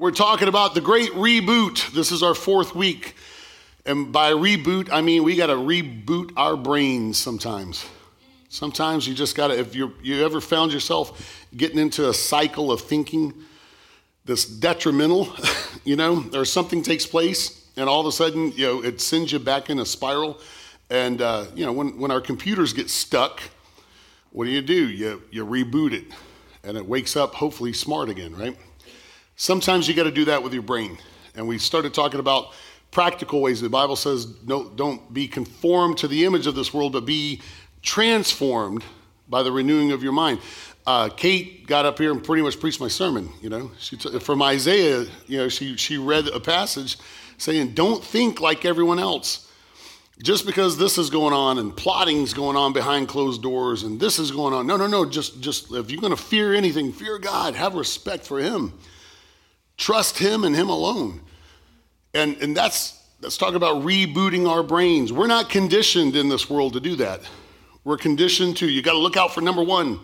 We're talking about the great reboot. This is our fourth week. And by reboot, I mean we got to reboot our brains sometimes. Sometimes you just got to, if you you ever found yourself getting into a cycle of thinking that's detrimental, you know, or something takes place and all of a sudden, you know, it sends you back in a spiral. And, uh, you know, when, when our computers get stuck, what do you do? You, you reboot it and it wakes up hopefully smart again, right? Sometimes you got to do that with your brain. And we started talking about practical ways. The Bible says, no, don't be conformed to the image of this world, but be transformed by the renewing of your mind. Uh, Kate got up here and pretty much preached my sermon. You know, she t- from Isaiah. You know, she she read a passage saying, "Don't think like everyone else." Just because this is going on and plotting's going on behind closed doors and this is going on, no, no, no. Just just if you're going to fear anything, fear God. Have respect for Him. Trust Him and Him alone. And, and that's, let's talk about rebooting our brains. We're not conditioned in this world to do that. We're conditioned to, you got to look out for number one,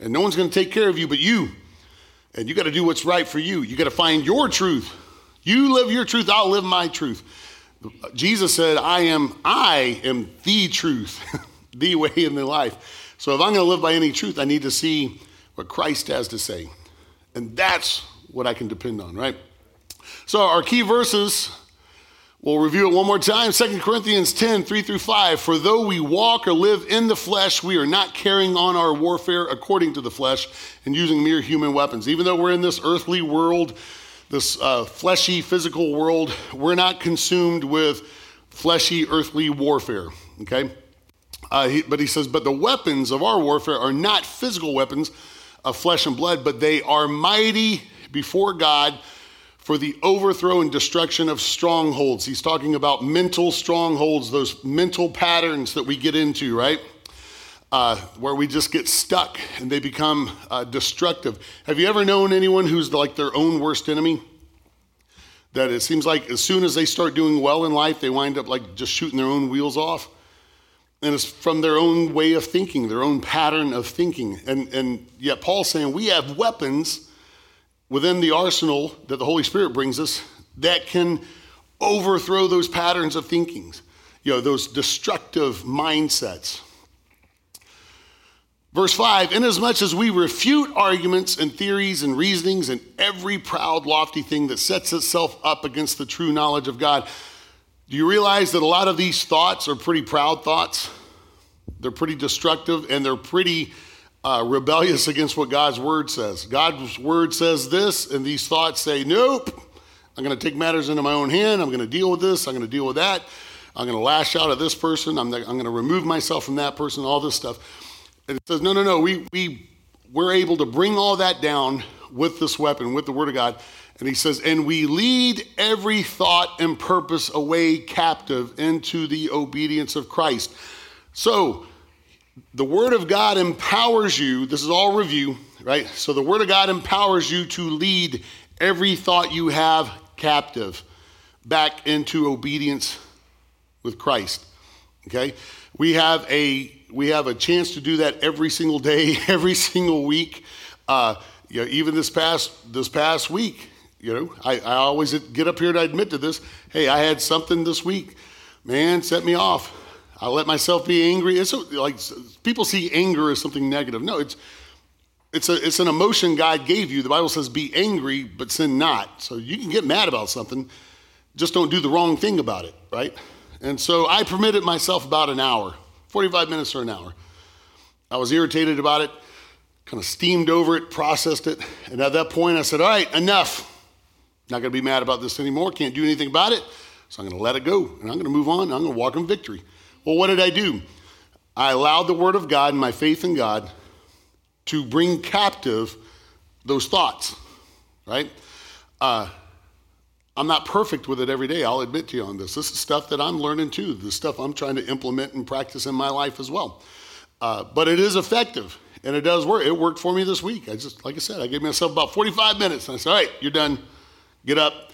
and no one's going to take care of you but you. And you got to do what's right for you. You got to find your truth. You live your truth, I'll live my truth. Jesus said, I am, I am the truth, the way and the life. So if I'm going to live by any truth, I need to see what Christ has to say. And that's what I can depend on, right? So our key verses, we'll review it one more time. 2 Corinthians 10, 3 through 5. For though we walk or live in the flesh, we are not carrying on our warfare according to the flesh and using mere human weapons. Even though we're in this earthly world, this uh, fleshy, physical world, we're not consumed with fleshy, earthly warfare, okay? Uh, he, but he says, but the weapons of our warfare are not physical weapons of flesh and blood, but they are mighty before God for the overthrow and destruction of strongholds. He's talking about mental strongholds, those mental patterns that we get into, right? Uh, where we just get stuck and they become uh, destructive. Have you ever known anyone who's like their own worst enemy? That it seems like as soon as they start doing well in life, they wind up like just shooting their own wheels off. And it's from their own way of thinking, their own pattern of thinking. And, and yet, Paul's saying we have weapons within the arsenal that the Holy Spirit brings us that can overthrow those patterns of thinking, you know, those destructive mindsets. Verse 5 Inasmuch as we refute arguments and theories and reasonings and every proud, lofty thing that sets itself up against the true knowledge of God. Do you realize that a lot of these thoughts are pretty proud thoughts? They're pretty destructive and they're pretty uh, rebellious against what God's word says. God's word says this, and these thoughts say, Nope, I'm going to take matters into my own hand. I'm going to deal with this. I'm going to deal with that. I'm going to lash out at this person. I'm, I'm going to remove myself from that person, all this stuff. And it says, No, no, no. We, we, we're able to bring all that down with this weapon, with the word of God. And he says, And we lead every thought and purpose away captive into the obedience of Christ. So, the Word of God empowers you. This is all review, right? So the Word of God empowers you to lead every thought you have captive back into obedience with Christ. Okay? We have a we have a chance to do that every single day, every single week. Uh, you know, even this past this past week, you know, I, I always get up here I admit to this. Hey, I had something this week, man, set me off I let myself be angry. It's like people see anger as something negative. No, it's it's a it's an emotion God gave you. The Bible says be angry but sin not. So you can get mad about something, just don't do the wrong thing about it, right? And so I permitted myself about an hour, 45 minutes or an hour. I was irritated about it, kind of steamed over it, processed it, and at that point I said, "All right, enough. Not going to be mad about this anymore. Can't do anything about it. So I'm going to let it go, and I'm going to move on. I'm going to walk in victory." Well, what did I do? I allowed the Word of God and my faith in God to bring captive those thoughts, right? Uh, I'm not perfect with it every day. I'll admit to you on this. This is stuff that I'm learning too. This stuff I'm trying to implement and practice in my life as well. Uh, but it is effective and it does work. It worked for me this week. I just, like I said, I gave myself about 45 minutes and I said, all right, you're done. Get up.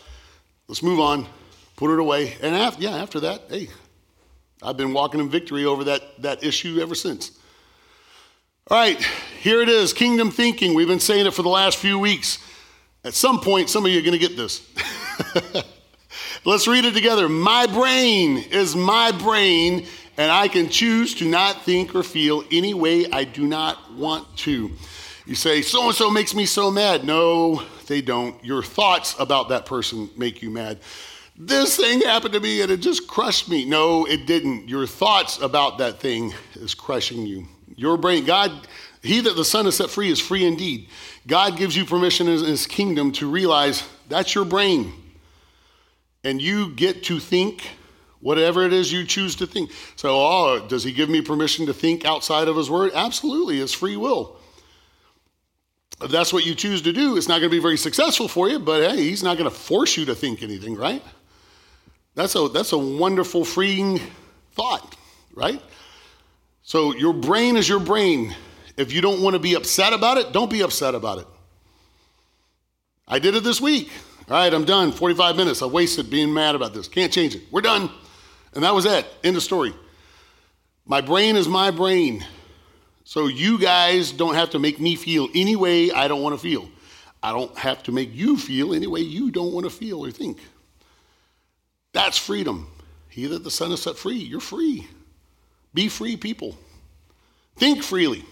Let's move on. Put it away. And after, yeah, after that, hey, I've been walking in victory over that, that issue ever since. All right, here it is kingdom thinking. We've been saying it for the last few weeks. At some point, some of you are going to get this. Let's read it together. My brain is my brain, and I can choose to not think or feel any way I do not want to. You say, so and so makes me so mad. No, they don't. Your thoughts about that person make you mad. This thing happened to me and it just crushed me. No, it didn't. Your thoughts about that thing is crushing you. Your brain, God, he that the Son has set free is free indeed. God gives you permission in his kingdom to realize that's your brain. And you get to think whatever it is you choose to think. So, oh, does he give me permission to think outside of his word? Absolutely, it's free will. If that's what you choose to do, it's not going to be very successful for you, but hey, he's not going to force you to think anything, right? That's a, that's a wonderful, freeing thought, right? So your brain is your brain. If you don't want to be upset about it, don't be upset about it. I did it this week. All right, I'm done. 45 minutes. I wasted being mad about this. Can't change it. We're done. And that was it. End of story. My brain is my brain. So you guys don't have to make me feel any way I don't want to feel. I don't have to make you feel any way you don't want to feel or think. That's freedom. He that the Son has set free, you're free. Be free people. Think freely.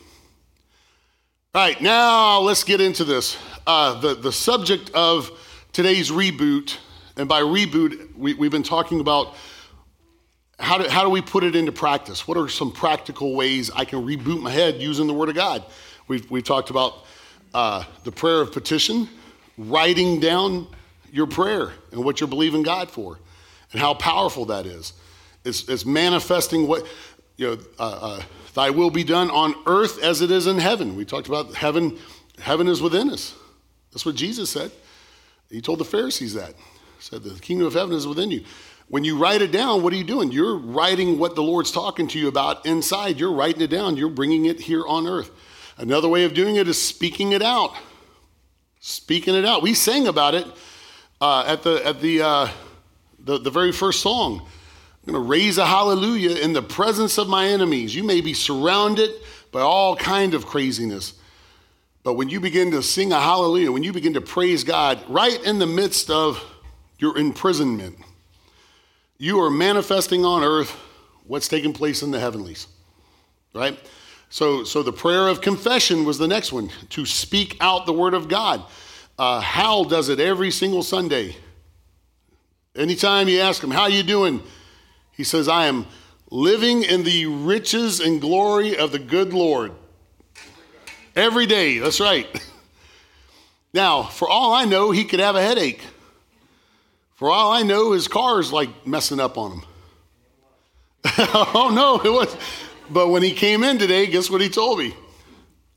All right, now let's get into this. Uh, the, the subject of today's reboot, and by reboot, we, we've been talking about how do, how do we put it into practice? What are some practical ways I can reboot my head using the Word of God? We've, we've talked about uh, the prayer of petition, writing down your prayer and what you're believing God for, and how powerful that is. It's, it's manifesting what, you know, uh, uh, thy will be done on earth as it is in heaven. We talked about heaven, heaven is within us. That's what Jesus said. He told the Pharisees that. He said, the kingdom of heaven is within you. When you write it down, what are you doing? You're writing what the Lord's talking to you about inside. You're writing it down. You're bringing it here on earth. Another way of doing it is speaking it out. Speaking it out. We sang about it uh, at the at the, uh, the the very first song. I'm going to raise a hallelujah in the presence of my enemies. You may be surrounded by all kind of craziness. But when you begin to sing a hallelujah, when you begin to praise God right in the midst of your imprisonment, you are manifesting on earth what's taking place in the heavenlies, right? So, so the prayer of confession was the next one to speak out the word of God. Uh, Hal does it every single Sunday. Anytime you ask him, How you doing? He says, I am living in the riches and glory of the good Lord. Every day, that's right. Now, for all I know, he could have a headache. For all I know, his car is like messing up on him. oh no, it was. But when he came in today, guess what he told me?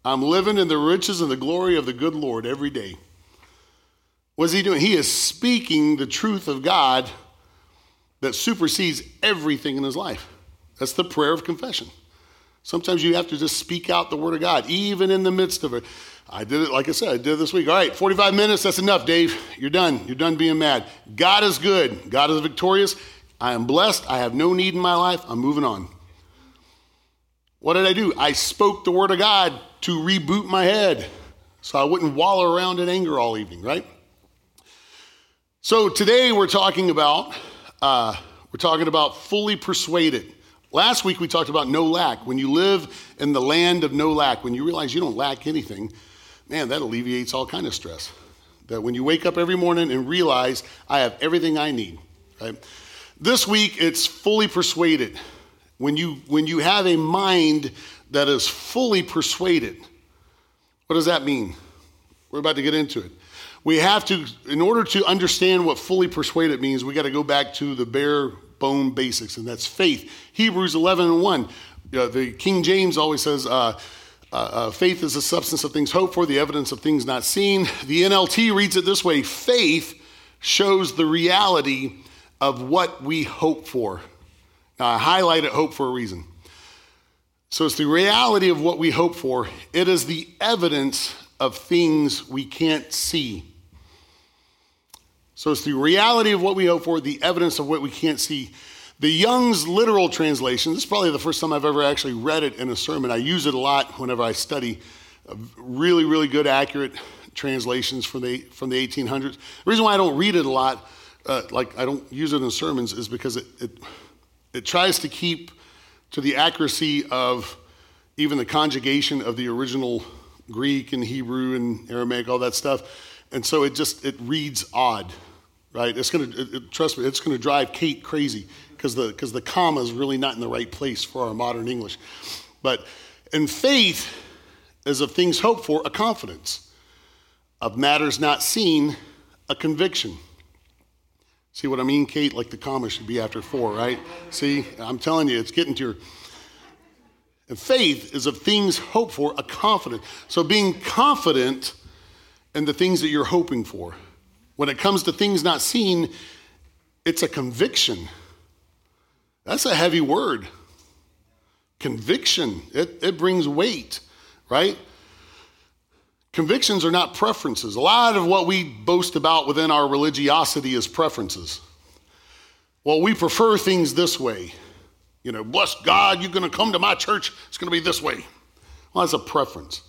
I'm living in the riches and the glory of the good Lord every day. What's he doing? He is speaking the truth of God that supersedes everything in his life. That's the prayer of confession. Sometimes you have to just speak out the word of God, even in the midst of it. I did it, like I said, I did it this week. All right, 45 minutes, that's enough, Dave. You're done. You're done being mad. God is good. God is victorious. I am blessed. I have no need in my life. I'm moving on. What did I do? I spoke the word of God to reboot my head so I wouldn't wallow around in anger all evening, right? So today we're talking about uh, we're talking about fully persuaded. Last week we talked about no lack. When you live in the land of no lack, when you realize you don't lack anything, man, that alleviates all kind of stress. That when you wake up every morning and realize I have everything I need, right? This week it's fully persuaded. When you when you have a mind that is fully persuaded, what does that mean? We're about to get into it. We have to, in order to understand what fully persuaded means, we got to go back to the bare bone basics, and that's faith. Hebrews 11 and 1. Uh, the King James always says, uh, uh, uh, faith is the substance of things hoped for, the evidence of things not seen. The NLT reads it this way faith shows the reality of what we hope for. Now, I highlighted hope for a reason. So it's the reality of what we hope for, it is the evidence of things we can't see. So it's the reality of what we hope for, the evidence of what we can't see. The Young's literal translation, this is probably the first time I've ever actually read it in a sermon. I use it a lot whenever I study. Really, really good, accurate translations from the from the 1800s. The reason why I don't read it a lot, uh, like I don't use it in sermons, is because it, it it tries to keep to the accuracy of even the conjugation of the original Greek and Hebrew and Aramaic, all that stuff, and so it just it reads odd, right? It's gonna it, it, trust me, it's gonna drive Kate crazy because the because the comma is really not in the right place for our modern English, but in faith is of things hoped for a confidence of matters not seen, a conviction. See what I mean, Kate? Like the comma should be after four, right? See, I'm telling you, it's getting to your. And faith is of things hoped for, a confidence. So being confident in the things that you're hoping for. When it comes to things not seen, it's a conviction. That's a heavy word. Conviction, it, it brings weight, right? Convictions are not preferences. A lot of what we boast about within our religiosity is preferences. Well, we prefer things this way. You know, bless God, you're going to come to my church, it's going to be this way. Well, that's a preference.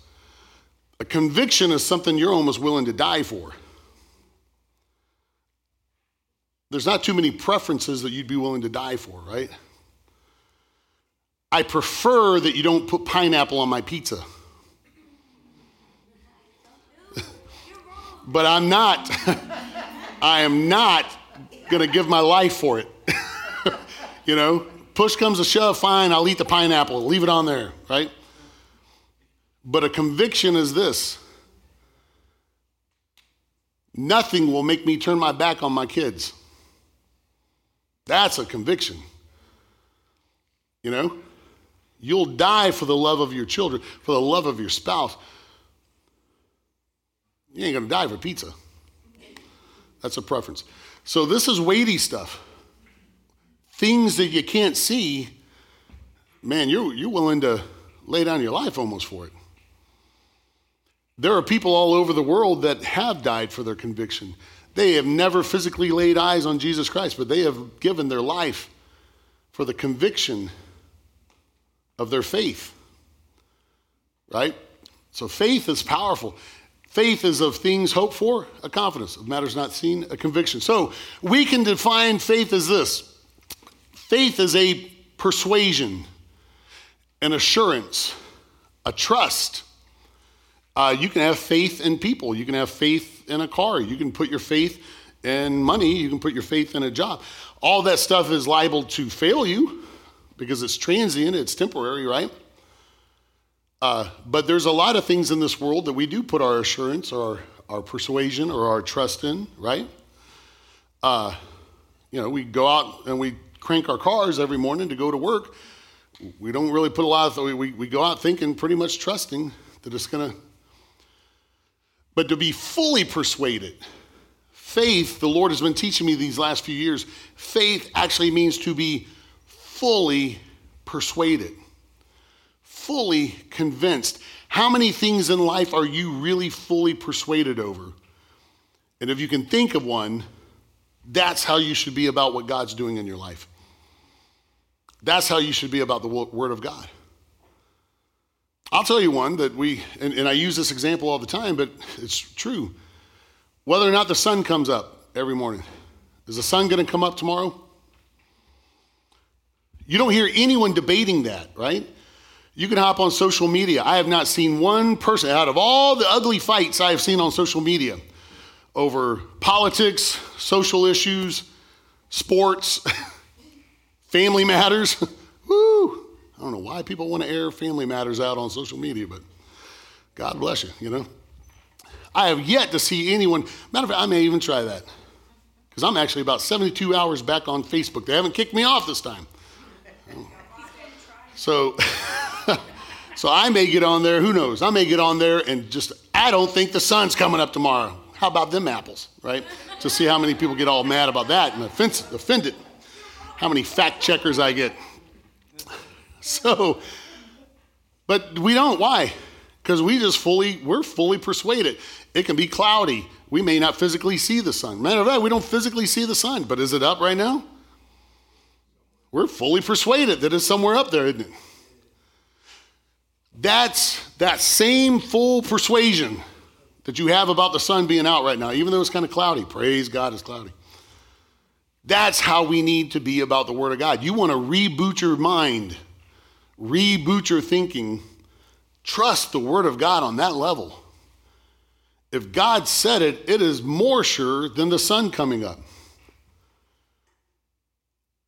A conviction is something you're almost willing to die for. There's not too many preferences that you'd be willing to die for, right? I prefer that you don't put pineapple on my pizza. but I'm not, I am not going to give my life for it. you know, push comes to shove, fine, I'll eat the pineapple, leave it on there, right? But a conviction is this nothing will make me turn my back on my kids. That's a conviction. You know, you'll die for the love of your children, for the love of your spouse. You ain't gonna die for pizza. That's a preference. So this is weighty stuff. Things that you can't see, man, you're, you're willing to lay down your life almost for it. There are people all over the world that have died for their conviction. They have never physically laid eyes on Jesus Christ, but they have given their life for the conviction of their faith. Right? So faith is powerful. Faith is of things hoped for, a confidence of matters not seen, a conviction. So we can define faith as this faith is a persuasion, an assurance, a trust. Uh, you can have faith in people, you can have faith in a car, you can put your faith in money, you can put your faith in a job. All that stuff is liable to fail you because it's transient, it's temporary, right? Uh, but there's a lot of things in this world that we do put our assurance or our, our persuasion or our trust in, right? Uh, you know, we go out and we crank our cars every morning to go to work. We don't really put a lot of, we, we go out thinking, pretty much trusting that it's going to, but to be fully persuaded, faith, the Lord has been teaching me these last few years, faith actually means to be fully persuaded fully convinced. How many things in life are you really fully persuaded over? And if you can think of one, that's how you should be about what God's doing in your life. That's how you should be about the Word of God. I'll tell you one that we, and, and I use this example all the time, but it's true. Whether or not the sun comes up every morning, is the sun going to come up tomorrow? You don't hear anyone debating that, right? You can hop on social media. I have not seen one person out of all the ugly fights I have seen on social media over politics, social issues, sports, family matters. Woo! I don't know why people want to air family matters out on social media, but God bless you, you know. I have yet to see anyone, matter of fact, I may even try that. Because I'm actually about 72 hours back on Facebook. They haven't kicked me off this time. So So I may get on there, who knows? I may get on there and just, I don't think the sun's coming up tomorrow. How about them apples, right? to see how many people get all mad about that and offended. How many fact checkers I get. So, but we don't. Why? Because we just fully, we're fully persuaded. It can be cloudy. We may not physically see the sun. Matter of fact, we don't physically see the sun, but is it up right now? We're fully persuaded that it's somewhere up there, isn't it? That's that same full persuasion that you have about the sun being out right now, even though it's kind of cloudy. Praise God, it's cloudy. That's how we need to be about the Word of God. You want to reboot your mind, reboot your thinking. Trust the Word of God on that level. If God said it, it is more sure than the sun coming up.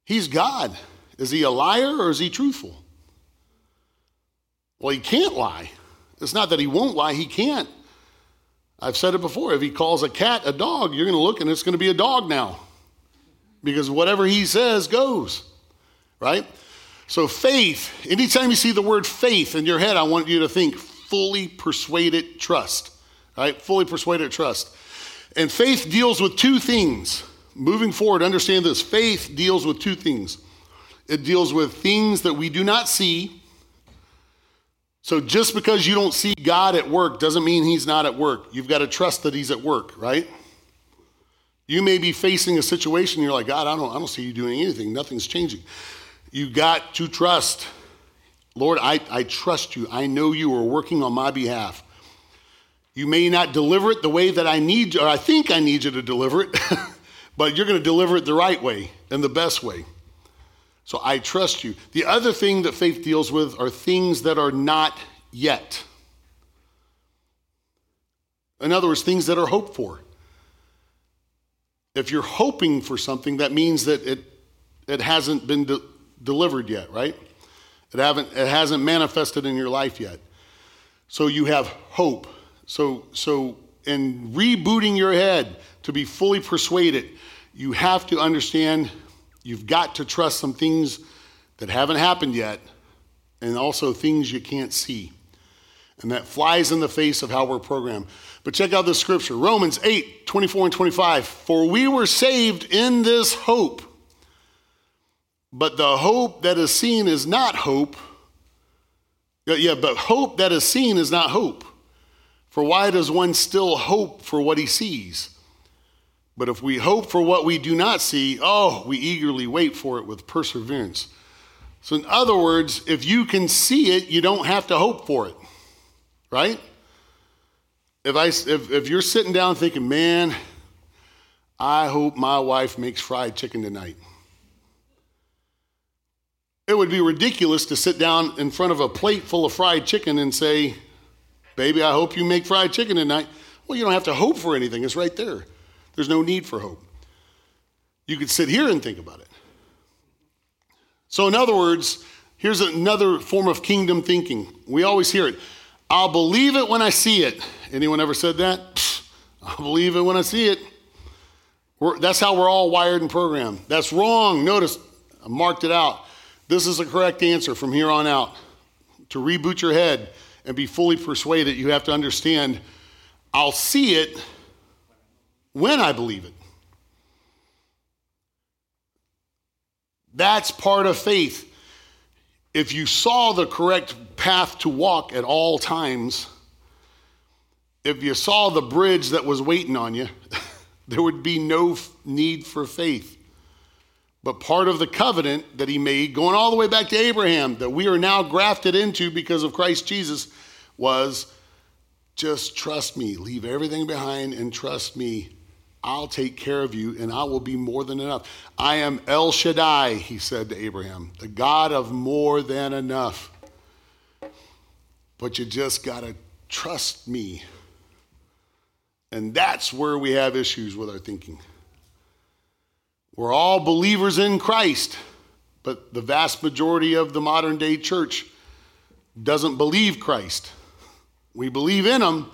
He's God. Is he a liar or is he truthful? Well, he can't lie. It's not that he won't lie, he can't. I've said it before. If he calls a cat a dog, you're going to look and it's going to be a dog now. Because whatever he says goes, right? So, faith, anytime you see the word faith in your head, I want you to think fully persuaded trust, right? Fully persuaded trust. And faith deals with two things. Moving forward, understand this faith deals with two things it deals with things that we do not see so just because you don't see God at work doesn't mean he's not at work. You've got to trust that he's at work, right? You may be facing a situation you're like, God, I don't, I don't see you doing anything. Nothing's changing. You got to trust. Lord, I, I trust you. I know you are working on my behalf. You may not deliver it the way that I need, or I think I need you to deliver it, but you're going to deliver it the right way and the best way. So I trust you. The other thing that faith deals with are things that are not yet. In other words, things that are hoped for. If you're hoping for something, that means that it, it hasn't been de- delivered yet, right? It, haven't, it hasn't manifested in your life yet. So you have hope. So, so in rebooting your head to be fully persuaded, you have to understand You've got to trust some things that haven't happened yet, and also things you can't see. And that flies in the face of how we're programmed. But check out this scripture Romans 8 24 and 25. For we were saved in this hope, but the hope that is seen is not hope. Yeah, but hope that is seen is not hope. For why does one still hope for what he sees? But if we hope for what we do not see, oh, we eagerly wait for it with perseverance. So, in other words, if you can see it, you don't have to hope for it, right? If, I, if, if you're sitting down thinking, man, I hope my wife makes fried chicken tonight. It would be ridiculous to sit down in front of a plate full of fried chicken and say, Baby, I hope you make fried chicken tonight. Well, you don't have to hope for anything, it's right there. There's no need for hope. You could sit here and think about it. So, in other words, here's another form of kingdom thinking. We always hear it. I'll believe it when I see it. Anyone ever said that? I'll believe it when I see it. We're, that's how we're all wired and programmed. That's wrong. Notice, I marked it out. This is the correct answer from here on out. To reboot your head and be fully persuaded, you have to understand I'll see it when I believe it. That's part of faith. If you saw the correct path to walk at all times, if you saw the bridge that was waiting on you, there would be no need for faith. But part of the covenant that he made, going all the way back to Abraham, that we are now grafted into because of Christ Jesus, was just trust me, leave everything behind and trust me. I'll take care of you and I will be more than enough. I am El Shaddai, he said to Abraham, the God of more than enough. But you just got to trust me. And that's where we have issues with our thinking. We're all believers in Christ, but the vast majority of the modern day church doesn't believe Christ. We believe in him,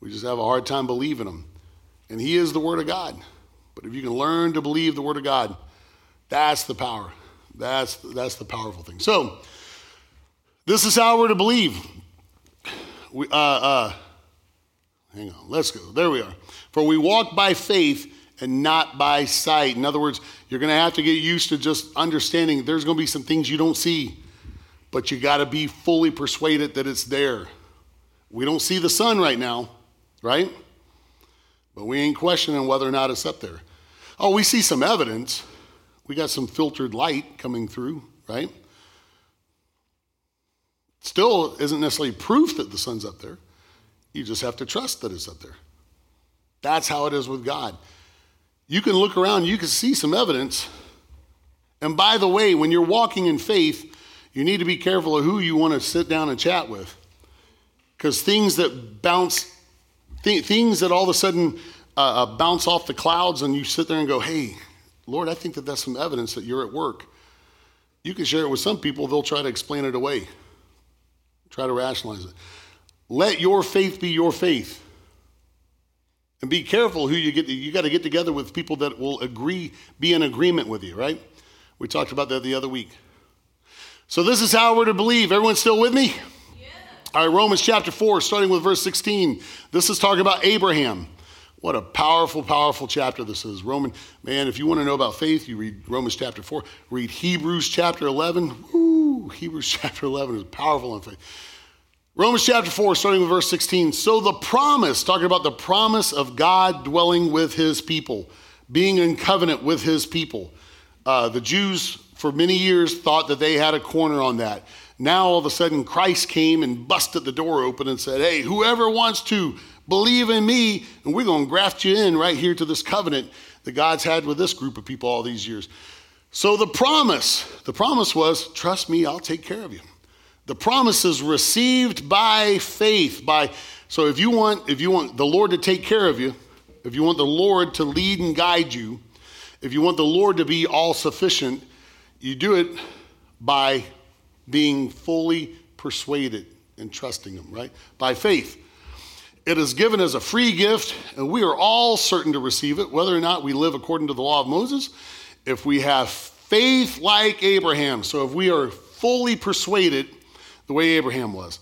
we just have a hard time believing him. And He is the Word of God. But if you can learn to believe the Word of God, that's the power. That's, that's the powerful thing. So, this is how we're to believe. We, uh, uh, hang on, let's go. There we are. For we walk by faith and not by sight. In other words, you're going to have to get used to just understanding there's going to be some things you don't see, but you got to be fully persuaded that it's there. We don't see the sun right now, right? But we ain't questioning whether or not it's up there. Oh, we see some evidence. We got some filtered light coming through, right? Still isn't necessarily proof that the sun's up there. You just have to trust that it's up there. That's how it is with God. You can look around, you can see some evidence. And by the way, when you're walking in faith, you need to be careful of who you want to sit down and chat with. Because things that bounce, th- things that all of a sudden uh, uh, bounce off the clouds, and you sit there and go, hey, Lord, I think that that's some evidence that you're at work. You can share it with some people, they'll try to explain it away, try to rationalize it. Let your faith be your faith. And be careful who you get. You got to get together with people that will agree, be in agreement with you, right? We talked about that the other week. So this is how we're to believe. Everyone still with me? All right, Romans chapter 4, starting with verse 16. This is talking about Abraham. What a powerful, powerful chapter this is. Roman, man, if you want to know about faith, you read Romans chapter 4. Read Hebrews chapter 11. Woo, Hebrews chapter 11 is powerful in faith. Romans chapter 4, starting with verse 16. So the promise, talking about the promise of God dwelling with his people, being in covenant with his people. Uh, the Jews, for many years, thought that they had a corner on that. Now, all of a sudden, Christ came and busted the door open and said, Hey, whoever wants to believe in me, and we're going to graft you in right here to this covenant that God's had with this group of people all these years. So the promise, the promise was, Trust me, I'll take care of you. The promise is received by faith. By so if you want if you want the Lord to take care of you, if you want the Lord to lead and guide you, if you want the Lord to be all sufficient, you do it by being fully persuaded and trusting Him, right? By faith. It is given as a free gift, and we are all certain to receive it, whether or not we live according to the law of Moses. If we have faith like Abraham, so if we are fully persuaded the way Abraham was.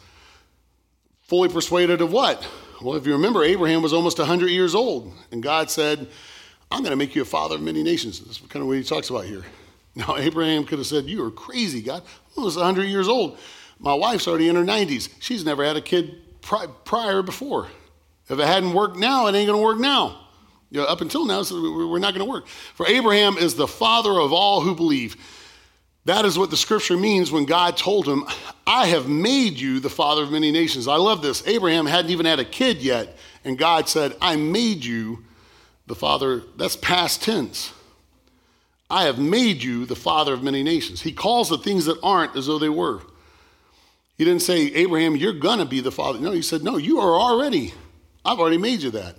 Fully persuaded of what? Well, if you remember, Abraham was almost 100 years old, and God said, I'm going to make you a father of many nations. That's kind of what he talks about here. Now, Abraham could have said, You are crazy, God. I was almost 100 years old. My wife's already in her 90s. She's never had a kid prior before. If it hadn't worked now, it ain't going to work now. You know, up until now, so we're not going to work. For Abraham is the father of all who believe. That is what the scripture means when God told him, I have made you the father of many nations. I love this. Abraham hadn't even had a kid yet, and God said, I made you the father. That's past tense. I have made you the father of many nations. He calls the things that aren't as though they were. He didn't say, Abraham, you're going to be the father. No, he said, No, you are already. I've already made you that.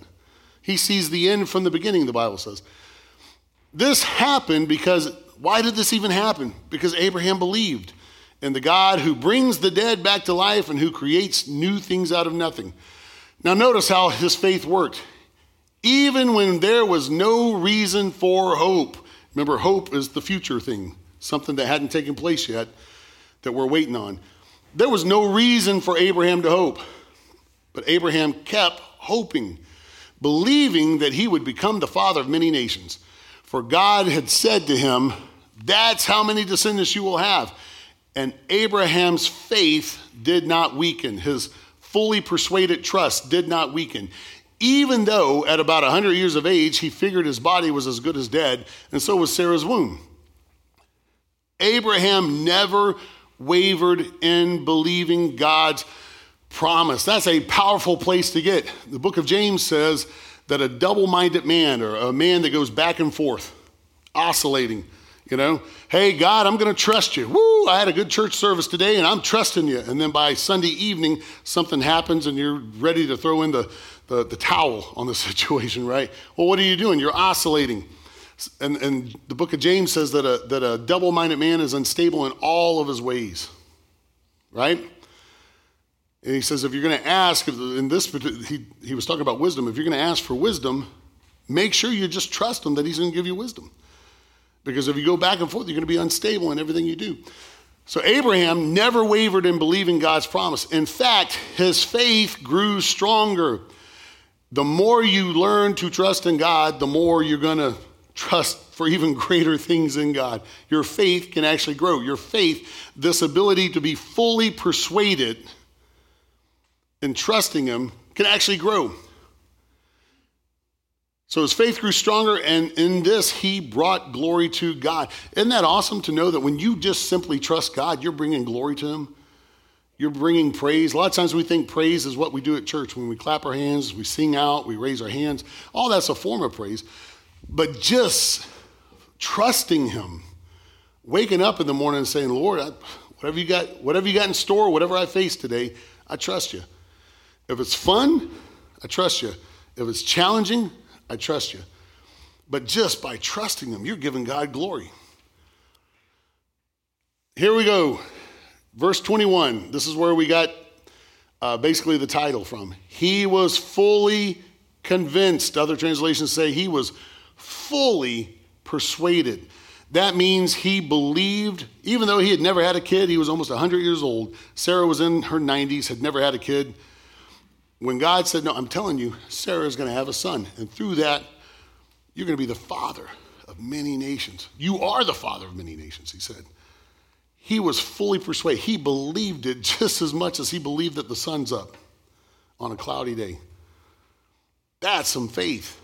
He sees the end from the beginning, the Bible says. This happened because why did this even happen? Because Abraham believed in the God who brings the dead back to life and who creates new things out of nothing. Now, notice how his faith worked. Even when there was no reason for hope. Remember, hope is the future thing, something that hadn't taken place yet that we're waiting on. There was no reason for Abraham to hope, but Abraham kept hoping, believing that he would become the father of many nations. For God had said to him, that's how many descendants you will have. And Abraham's faith did not weaken. His fully persuaded trust did not weaken. Even though at about 100 years of age, he figured his body was as good as dead, and so was Sarah's womb. Abraham never wavered in believing God's promise. That's a powerful place to get. The book of James says that a double minded man, or a man that goes back and forth, oscillating, you know, hey, God, I'm going to trust you. Woo, I had a good church service today and I'm trusting you. And then by Sunday evening, something happens and you're ready to throw in the, the, the towel on the situation, right? Well, what are you doing? You're oscillating. And, and the book of James says that a, that a double minded man is unstable in all of his ways, right? And he says, if you're going to ask, in this, he, he was talking about wisdom, if you're going to ask for wisdom, make sure you just trust him that he's going to give you wisdom. Because if you go back and forth, you're going to be unstable in everything you do. So Abraham never wavered in believing God's promise. In fact, his faith grew stronger. The more you learn to trust in God, the more you're going to trust for even greater things in God. Your faith can actually grow. Your faith, this ability to be fully persuaded in trusting Him, can actually grow. So his faith grew stronger, and in this, he brought glory to God. Isn't that awesome to know that when you just simply trust God, you're bringing glory to Him? You're bringing praise. A lot of times we think praise is what we do at church when we clap our hands, we sing out, we raise our hands. All that's a form of praise. But just trusting Him, waking up in the morning and saying, Lord, I, whatever you got, whatever you got in store, whatever I face today, I trust you. If it's fun, I trust you. If it's challenging, I trust you. But just by trusting Him, you're giving God glory. Here we go. Verse 21. This is where we got uh, basically the title from. He was fully convinced. Other translations say he was fully persuaded. That means he believed, even though he had never had a kid, he was almost 100 years old. Sarah was in her 90s, had never had a kid. When God said, No, I'm telling you, Sarah is going to have a son. And through that, you're going to be the father of many nations. You are the father of many nations, he said. He was fully persuaded. He believed it just as much as he believed that the sun's up on a cloudy day. That's some faith.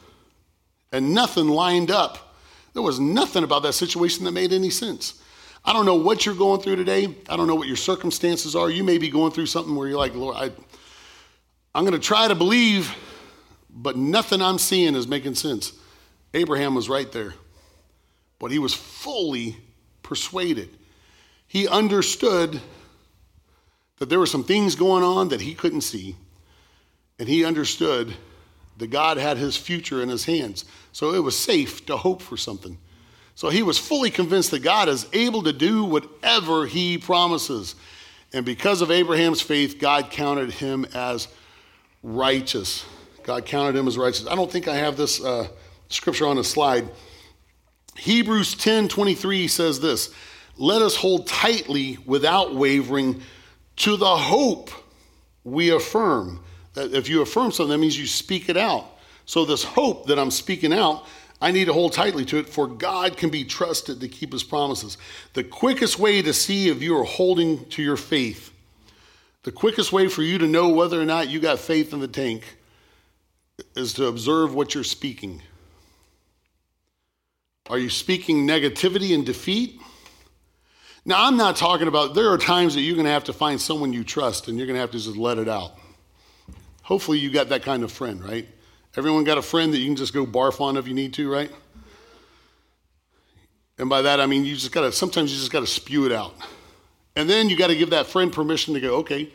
And nothing lined up. There was nothing about that situation that made any sense. I don't know what you're going through today. I don't know what your circumstances are. You may be going through something where you're like, Lord, I, I'm going to try to believe, but nothing I'm seeing is making sense. Abraham was right there, but he was fully persuaded. He understood that there were some things going on that he couldn't see, and he understood that God had his future in his hands. So it was safe to hope for something. So he was fully convinced that God is able to do whatever he promises. And because of Abraham's faith, God counted him as righteous. God counted him as righteous. I don't think I have this uh, scripture on the slide. Hebrews 10 23 says this Let us hold tightly without wavering to the hope we affirm. That if you affirm something, that means you speak it out. So, this hope that I'm speaking out, I need to hold tightly to it, for God can be trusted to keep his promises. The quickest way to see if you are holding to your faith the quickest way for you to know whether or not you got faith in the tank is to observe what you're speaking. Are you speaking negativity and defeat? Now, I'm not talking about, there are times that you're going to have to find someone you trust and you're going to have to just let it out. Hopefully, you got that kind of friend, right? Everyone got a friend that you can just go barf on if you need to, right? And by that, I mean, you just got to, sometimes you just got to spew it out. And then you got to give that friend permission to go, okay,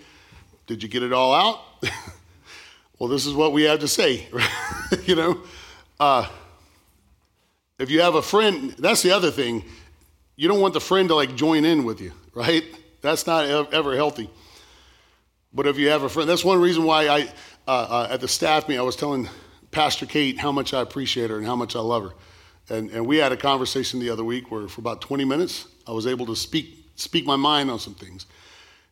did you get it all out? well, this is what we have to say, you know? Uh, if you have a friend, that's the other thing. You don't want the friend to like join in with you, right? That's not ever healthy. But if you have a friend, that's one reason why I, uh, uh, at the staff meeting, I was telling Pastor Kate how much I appreciate her and how much I love her. And, and we had a conversation the other week where for about 20 minutes, I was able to speak speak my mind on some things.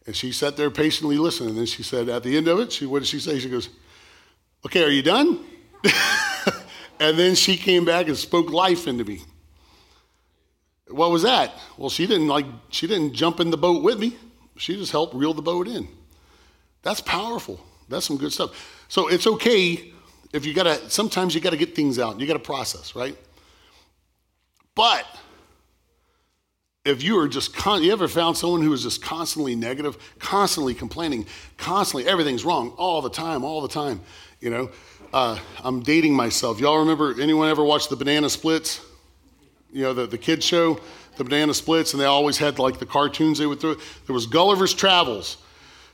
And she sat there patiently listening. And then she said, at the end of it, she, what did she say? She goes, Okay, are you done? and then she came back and spoke life into me. What was that? Well, she didn't like, she didn't jump in the boat with me. She just helped reel the boat in. That's powerful. That's some good stuff. So it's okay if you gotta, sometimes you gotta get things out. You gotta process, right? But if you are just con- you ever found someone who is just constantly negative constantly complaining constantly everything's wrong all the time all the time you know uh, i'm dating myself y'all remember anyone ever watched the banana splits you know the, the kids show the banana splits and they always had like the cartoons they would throw. There was gulliver's travels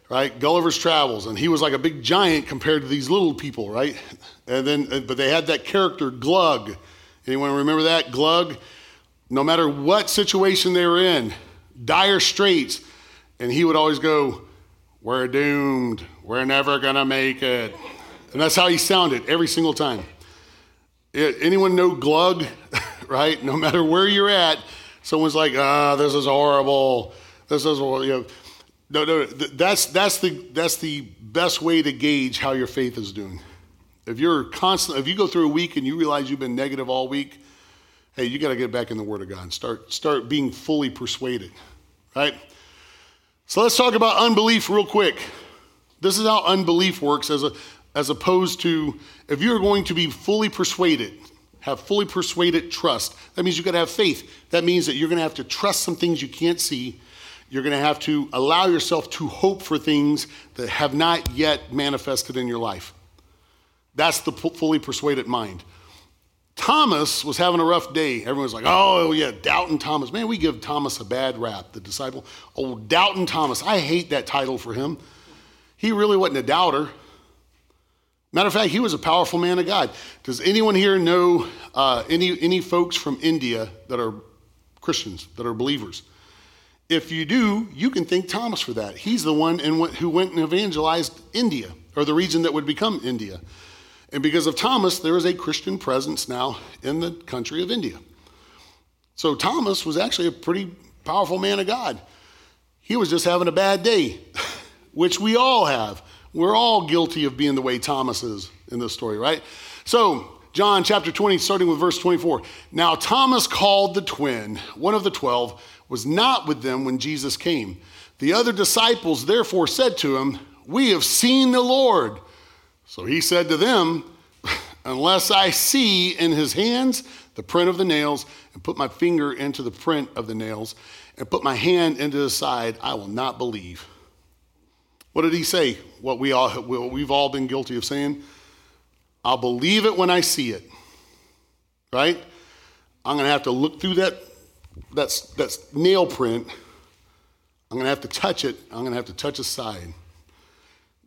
right? Gulliver's travels and he was like a big giant compared to these little people right? And then uh, but they had that character glug. Anyone remember that? Glug? No matter what situation they were in, dire straits, and he would always go, We're doomed. We're never to make it. And that's how he sounded every single time. Anyone know Glug, right? No matter where you're at, someone's like, ah, this is horrible. This is, you know, no, no, that's, that's, the, that's the best way to gauge how your faith is doing. If you're constant, if you go through a week and you realize you've been negative all week, hey, you got to get back in the Word of God and start, start being fully persuaded, right? So let's talk about unbelief real quick. This is how unbelief works as, a, as opposed to if you're going to be fully persuaded, have fully persuaded trust, that means you've got to have faith. That means that you're going to have to trust some things you can't see. You're going to have to allow yourself to hope for things that have not yet manifested in your life. That's the fully persuaded mind. Thomas was having a rough day. Everyone's like, oh, yeah, Doubting Thomas. Man, we give Thomas a bad rap, the disciple. Oh, Doubting Thomas. I hate that title for him. He really wasn't a doubter. Matter of fact, he was a powerful man of God. Does anyone here know uh, any, any folks from India that are Christians, that are believers? If you do, you can thank Thomas for that. He's the one in, who went and evangelized India, or the region that would become India. And because of Thomas, there is a Christian presence now in the country of India. So Thomas was actually a pretty powerful man of God. He was just having a bad day, which we all have. We're all guilty of being the way Thomas is in this story, right? So, John chapter 20, starting with verse 24. Now, Thomas called the twin, one of the twelve, was not with them when Jesus came. The other disciples therefore said to him, We have seen the Lord. So he said to them, Unless I see in his hands the print of the nails, and put my finger into the print of the nails, and put my hand into his side, I will not believe. What did he say? What, we all, what we've all been guilty of saying? I'll believe it when I see it. Right? I'm going to have to look through that, that, that nail print. I'm going to have to touch it. I'm going to have to touch a side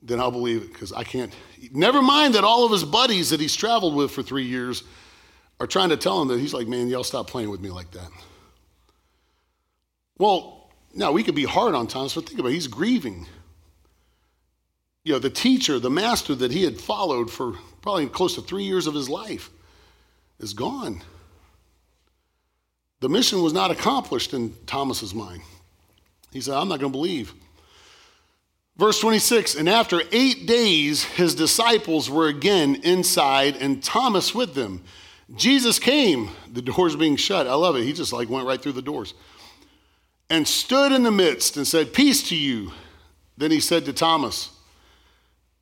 then I'll believe it because I can't. Never mind that all of his buddies that he's traveled with for three years are trying to tell him that he's like, man, y'all stop playing with me like that. Well, now we could be hard on Thomas, but think about it. He's grieving. You know, the teacher, the master that he had followed for probably close to three years of his life is gone. The mission was not accomplished in Thomas's mind. He said, I'm not going to believe. Verse 26 And after eight days, his disciples were again inside, and Thomas with them. Jesus came, the doors being shut. I love it. He just like went right through the doors and stood in the midst and said, Peace to you. Then he said to Thomas,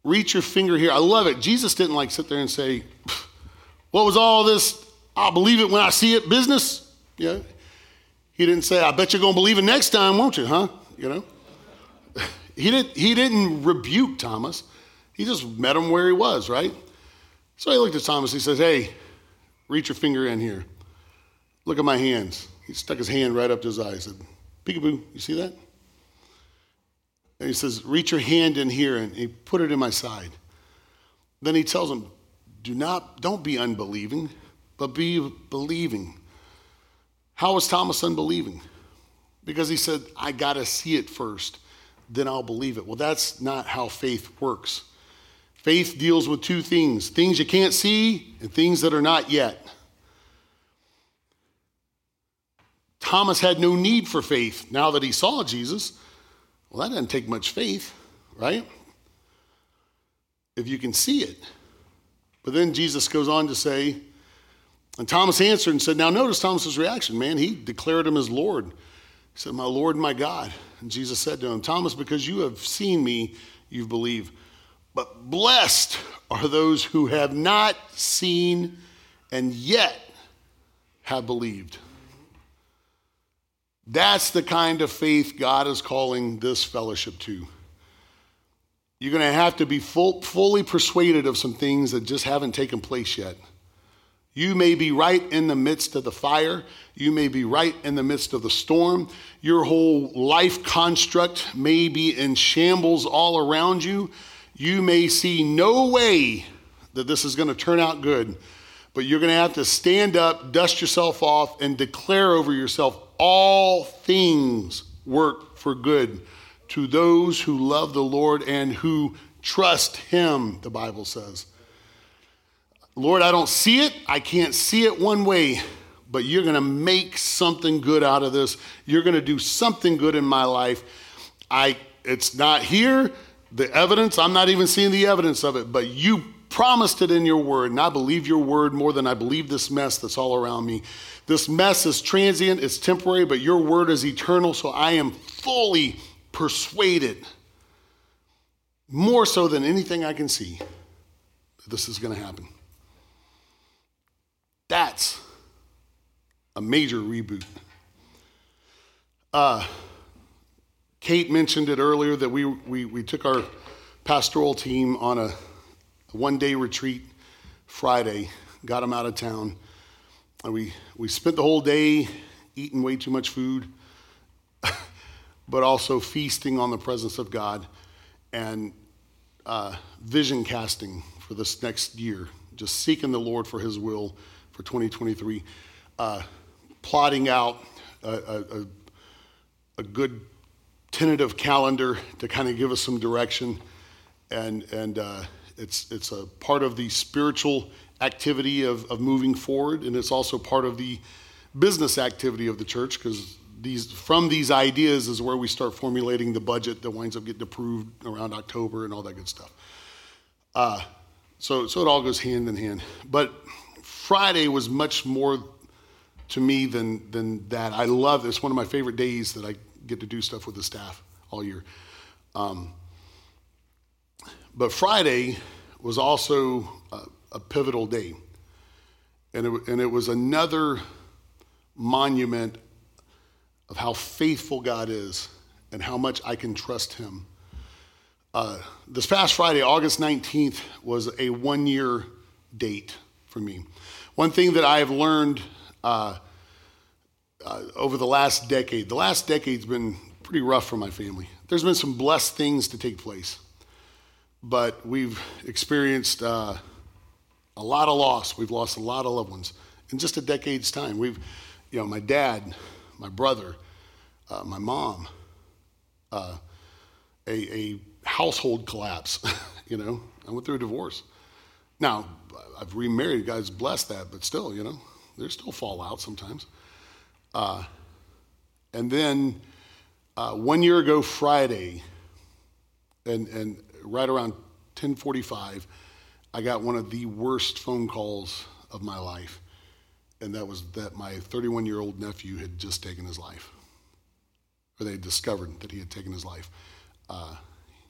Reach your finger here. I love it. Jesus didn't like sit there and say, What was all this? I'll believe it when I see it business. Yeah. He didn't say, I bet you're going to believe it next time, won't you, huh? You know? He, did, he didn't rebuke Thomas. He just met him where he was, right? So he looked at Thomas. He says, Hey, reach your finger in here. Look at my hands. He stuck his hand right up to his eye. He said, Peekaboo, you see that? And he says, Reach your hand in here. And he put it in my side. Then he tells him, Do not, don't be unbelieving, but be believing. How was Thomas unbelieving? Because he said, I got to see it first then I'll believe it. Well, that's not how faith works. Faith deals with two things things you can't see and things that are not yet. Thomas had no need for faith now that he saw Jesus. Well, that doesn't take much faith, right? If you can see it. But then Jesus goes on to say, and Thomas answered and said, Now notice Thomas's reaction, man. He declared him as Lord. He said, My Lord my God. And Jesus said to him, Thomas, because you have seen me, you've believed. But blessed are those who have not seen and yet have believed. That's the kind of faith God is calling this fellowship to. You're going to have to be full, fully persuaded of some things that just haven't taken place yet. You may be right in the midst of the fire. You may be right in the midst of the storm. Your whole life construct may be in shambles all around you. You may see no way that this is going to turn out good, but you're going to have to stand up, dust yourself off, and declare over yourself all things work for good to those who love the Lord and who trust Him, the Bible says. Lord, I don't see it. I can't see it one way, but you're going to make something good out of this. You're going to do something good in my life. I it's not here, the evidence, I'm not even seeing the evidence of it, but you promised it in your word, and I believe your word more than I believe this mess that's all around me. This mess is transient, it's temporary, but your word is eternal, so I am fully persuaded, more so than anything I can see, that this is going to happen. That's a major reboot. Uh, Kate mentioned it earlier that we, we, we took our pastoral team on a one day retreat Friday, got them out of town. And we, we spent the whole day eating way too much food, but also feasting on the presence of God and uh, vision casting for this next year, just seeking the Lord for His will for 2023, uh, plotting out a, a, a good tentative calendar to kind of give us some direction. And, and uh, it's, it's a part of the spiritual activity of, of moving forward, and it's also part of the business activity of the church because these, from these ideas is where we start formulating the budget that winds up getting approved around October and all that good stuff. Uh, so, so it all goes hand in hand. But Friday was much more to me than, than that. I love. It's one of my favorite days that I get to do stuff with the staff all year. Um, but Friday was also a, a pivotal day. And it, and it was another monument of how faithful God is and how much I can trust Him. Uh, this past Friday, August 19th, was a one year date for me. One thing that I have learned uh, uh, over the last decade, the last decade's been pretty rough for my family. There's been some blessed things to take place, but we've experienced uh, a lot of loss. We've lost a lot of loved ones in just a decade's time. We've, you know, my dad, my brother, uh, my mom, uh, a, a household collapse. you know, I went through a divorce. Now, I've remarried. God's blessed that, but still, you know, there's still fallout sometimes. Uh, and then uh, one year ago Friday, and, and right around 1045, I got one of the worst phone calls of my life. And that was that my 31 year old nephew had just taken his life. Or they discovered that he had taken his life. Uh,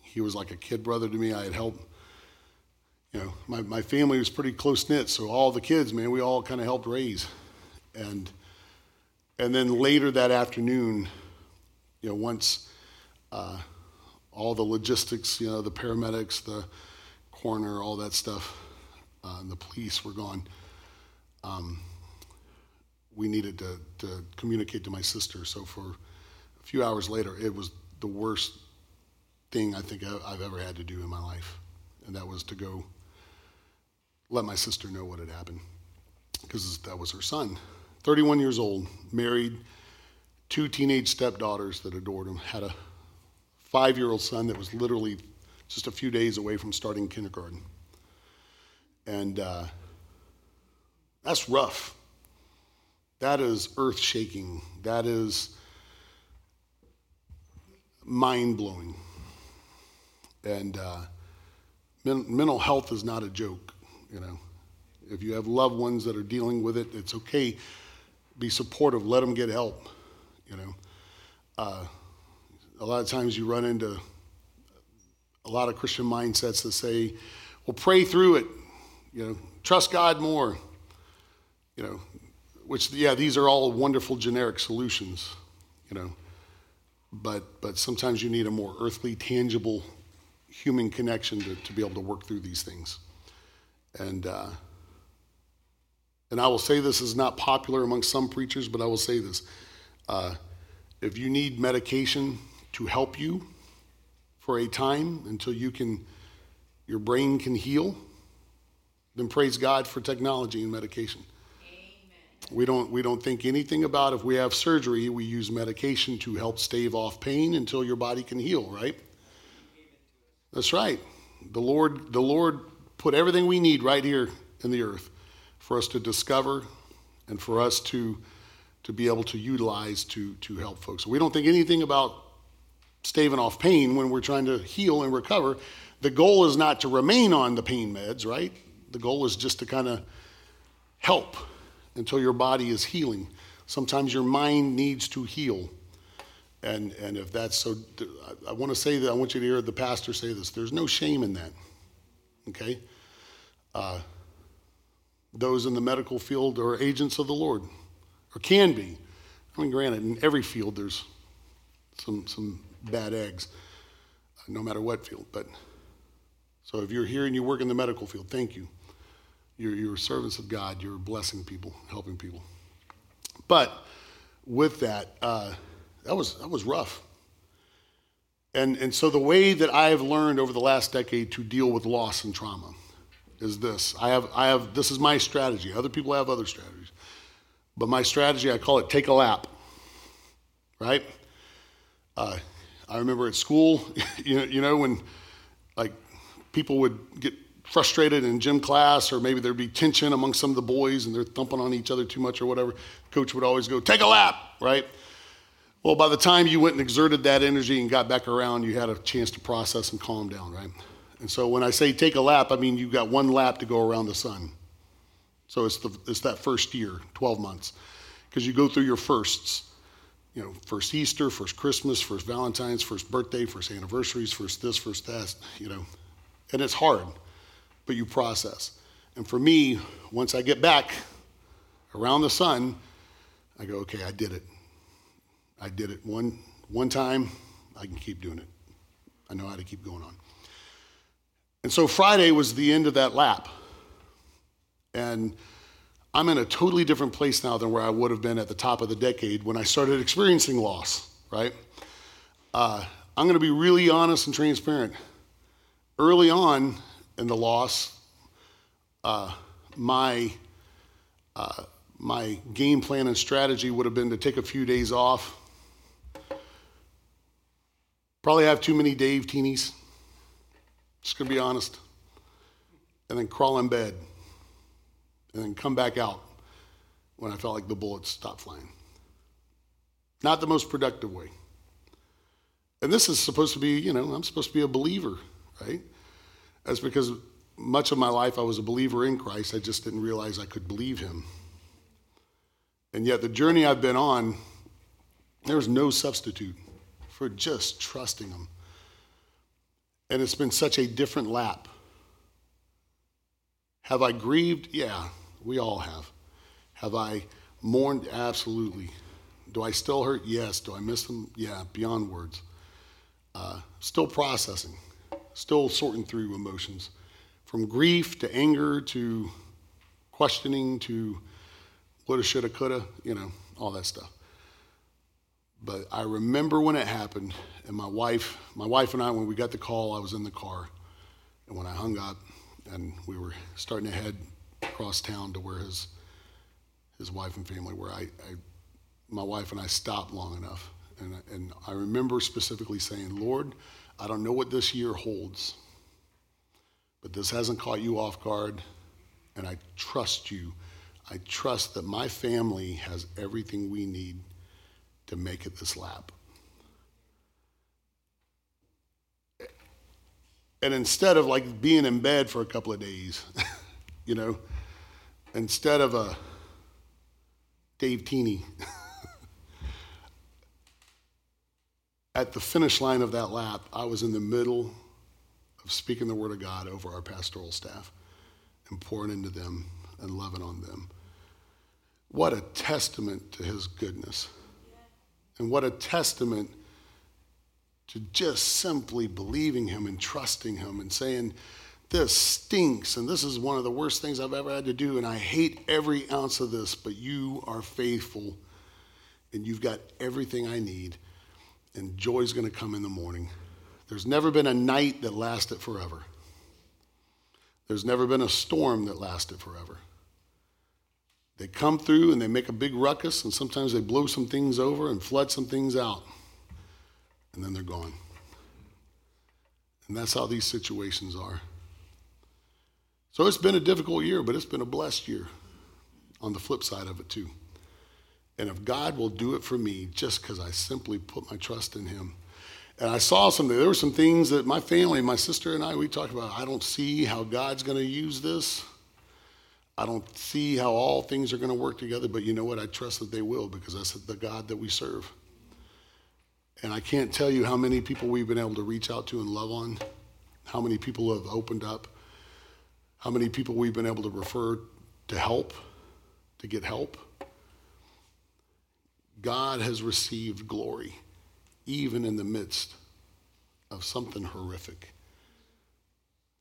he was like a kid brother to me. I had helped you know, my, my family was pretty close knit, so all the kids, man, we all kind of helped raise. And and then later that afternoon, you know, once uh, all the logistics, you know, the paramedics, the coroner, all that stuff, uh, the police were gone, um, we needed to, to communicate to my sister. So for a few hours later, it was the worst thing I think I've ever had to do in my life. And that was to go let my sister know what had happened because that was her son. 31 years old, married, two teenage stepdaughters that adored him, had a five year old son that was literally just a few days away from starting kindergarten. And uh, that's rough. That is earth shaking. That is mind blowing. And uh, men- mental health is not a joke, you know. If you have loved ones that are dealing with it, it's okay be supportive, let them get help. You know, uh, a lot of times you run into a lot of Christian mindsets that say, "Well, pray through it." You know, trust God more. You know, which yeah, these are all wonderful generic solutions. You know, but but sometimes you need a more earthly, tangible, human connection to, to be able to work through these things. And uh, and I will say this is not popular among some preachers, but I will say this. Uh, if you need medication to help you for a time until you can, your brain can heal, then praise God for technology and medication. We don't, we don't think anything about if we have surgery, we use medication to help stave off pain until your body can heal, right? That's right. The Lord, the Lord put everything we need right here in the earth for us to discover and for us to, to be able to utilize to, to help folks. So we don't think anything about staving off pain when we're trying to heal and recover. The goal is not to remain on the pain meds, right? The goal is just to kind of help until your body is healing. Sometimes your mind needs to heal. And, and if that's so, I, I want to say that, I want you to hear the pastor say this there's no shame in that. Okay? Uh, those in the medical field are agents of the Lord, or can be. I mean, granted, in every field there's some, some bad eggs, no matter what field. But so if you're here and you work in the medical field, thank you. You're, you're of God. You're blessing people, helping people. But with that, uh, that was that was rough. And and so the way that I have learned over the last decade to deal with loss and trauma is this. I have I have this is my strategy. Other people have other strategies. But my strategy, I call it take a lap. Right? Uh, I remember at school, you know, you know, when like people would get frustrated in gym class, or maybe there'd be tension among some of the boys and they're thumping on each other too much or whatever. Coach would always go, take a lap, right? Well, by the time you went and exerted that energy and got back around, you had a chance to process and calm down, right? And so when I say take a lap, I mean you've got one lap to go around the sun. So it's, the, it's that first year, 12 months, because you go through your firsts. You know, first Easter, first Christmas, first Valentine's, first birthday, first anniversaries, first this, first that, you know. And it's hard, but you process. And for me, once I get back around the sun, I go, okay, I did it. I did it one, one time, I can keep doing it. I know how to keep going on. And so Friday was the end of that lap. And I'm in a totally different place now than where I would have been at the top of the decade when I started experiencing loss, right? Uh, I'm going to be really honest and transparent. Early on in the loss, uh, my uh, my game plan and strategy would have been to take a few days off. Probably have too many Dave teenies. Just gonna be honest. And then crawl in bed. And then come back out when I felt like the bullets stopped flying. Not the most productive way. And this is supposed to be, you know, I'm supposed to be a believer, right? That's because much of my life I was a believer in Christ. I just didn't realize I could believe him. And yet, the journey I've been on, there's no substitute for just trusting Him. And it's been such a different lap. Have I grieved? Yeah, we all have. Have I mourned? Absolutely. Do I still hurt? Yes. Do I miss them? Yeah, beyond words. Uh, still processing, still sorting through emotions from grief to anger to questioning to woulda, shoulda, coulda, you know, all that stuff. But I remember when it happened, and my wife, my wife and I, when we got the call, I was in the car, and when I hung up, and we were starting to head across town to where his his wife and family were, I, I my wife and I stopped long enough, and and I remember specifically saying, Lord, I don't know what this year holds, but this hasn't caught you off guard, and I trust you I trust that my family has everything we need to make it this lap. And instead of like being in bed for a couple of days, you know, instead of a Dave Teeny, at the finish line of that lap, I was in the middle of speaking the word of God over our pastoral staff and pouring into them and loving on them. What a testament to his goodness. And what a testament to just simply believing him and trusting him and saying, This stinks, and this is one of the worst things I've ever had to do, and I hate every ounce of this, but you are faithful, and you've got everything I need, and joy's gonna come in the morning. There's never been a night that lasted forever. There's never been a storm that lasted forever. They come through and they make a big ruckus, and sometimes they blow some things over and flood some things out, and then they're gone. And that's how these situations are. So it's been a difficult year, but it's been a blessed year on the flip side of it, too. And if God will do it for me just because I simply put my trust in Him. And I saw something, there were some things that my family, my sister and I, we talked about. I don't see how God's going to use this. I don't see how all things are going to work together, but you know what? I trust that they will because that's the God that we serve. And I can't tell you how many people we've been able to reach out to and love on, how many people have opened up, how many people we've been able to refer to help, to get help. God has received glory even in the midst of something horrific.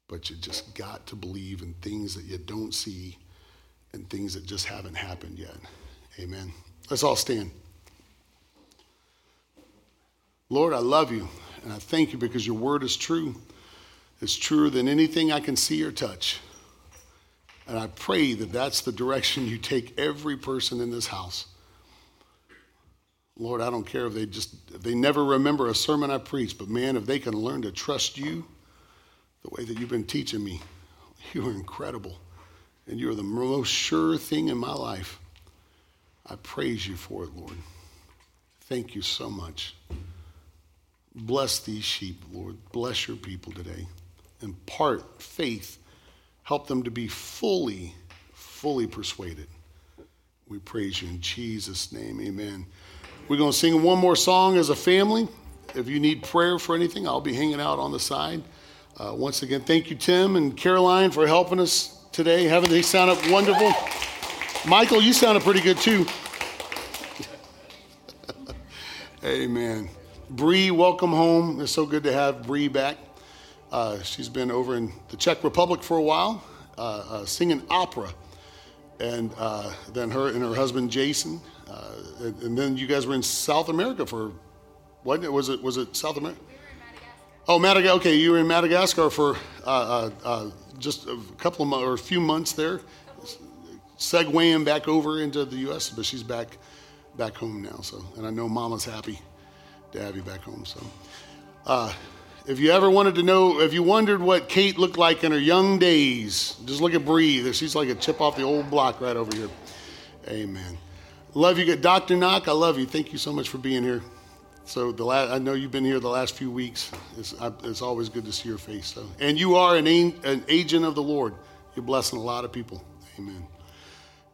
But you just got to believe in things that you don't see and things that just haven't happened yet. Amen. Let's all stand. Lord, I love you and I thank you because your word is true. It's truer than anything I can see or touch. And I pray that that's the direction you take every person in this house. Lord, I don't care if they just if they never remember a sermon I preached, but man, if they can learn to trust you the way that you've been teaching me, you are incredible. And you're the most sure thing in my life. I praise you for it, Lord. Thank you so much. Bless these sheep, Lord. Bless your people today. Impart faith. Help them to be fully, fully persuaded. We praise you in Jesus' name. Amen. We're going to sing one more song as a family. If you need prayer for anything, I'll be hanging out on the side. Uh, once again, thank you, Tim and Caroline, for helping us today. Haven't they sounded wonderful? Michael, you sounded pretty good too. Amen. Bree, welcome home. It's so good to have Bree back. Uh, she's been over in the Czech Republic for a while, uh, uh singing opera, and uh, then her and her husband Jason, uh, and, and, then you guys were in South America for what was it? Was it South America? Oh, Madagascar. Okay, you were in Madagascar for just a couple of months or a few months there, segueing back over into the U.S. But she's back back home now. So, and I know Mama's happy to have you back home. So, uh, if you ever wanted to know, if you wondered what Kate looked like in her young days, just look at Bree. She's like a chip off the old block right over here. Amen. Love you, Dr. Knock. I love you. Thank you so much for being here. So the last, I know you've been here the last few weeks. It's, I, it's always good to see your face. So, and you are an, an agent of the Lord. You're blessing a lot of people. Amen.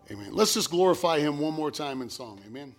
Amen. Let's just glorify Him one more time in song. Amen.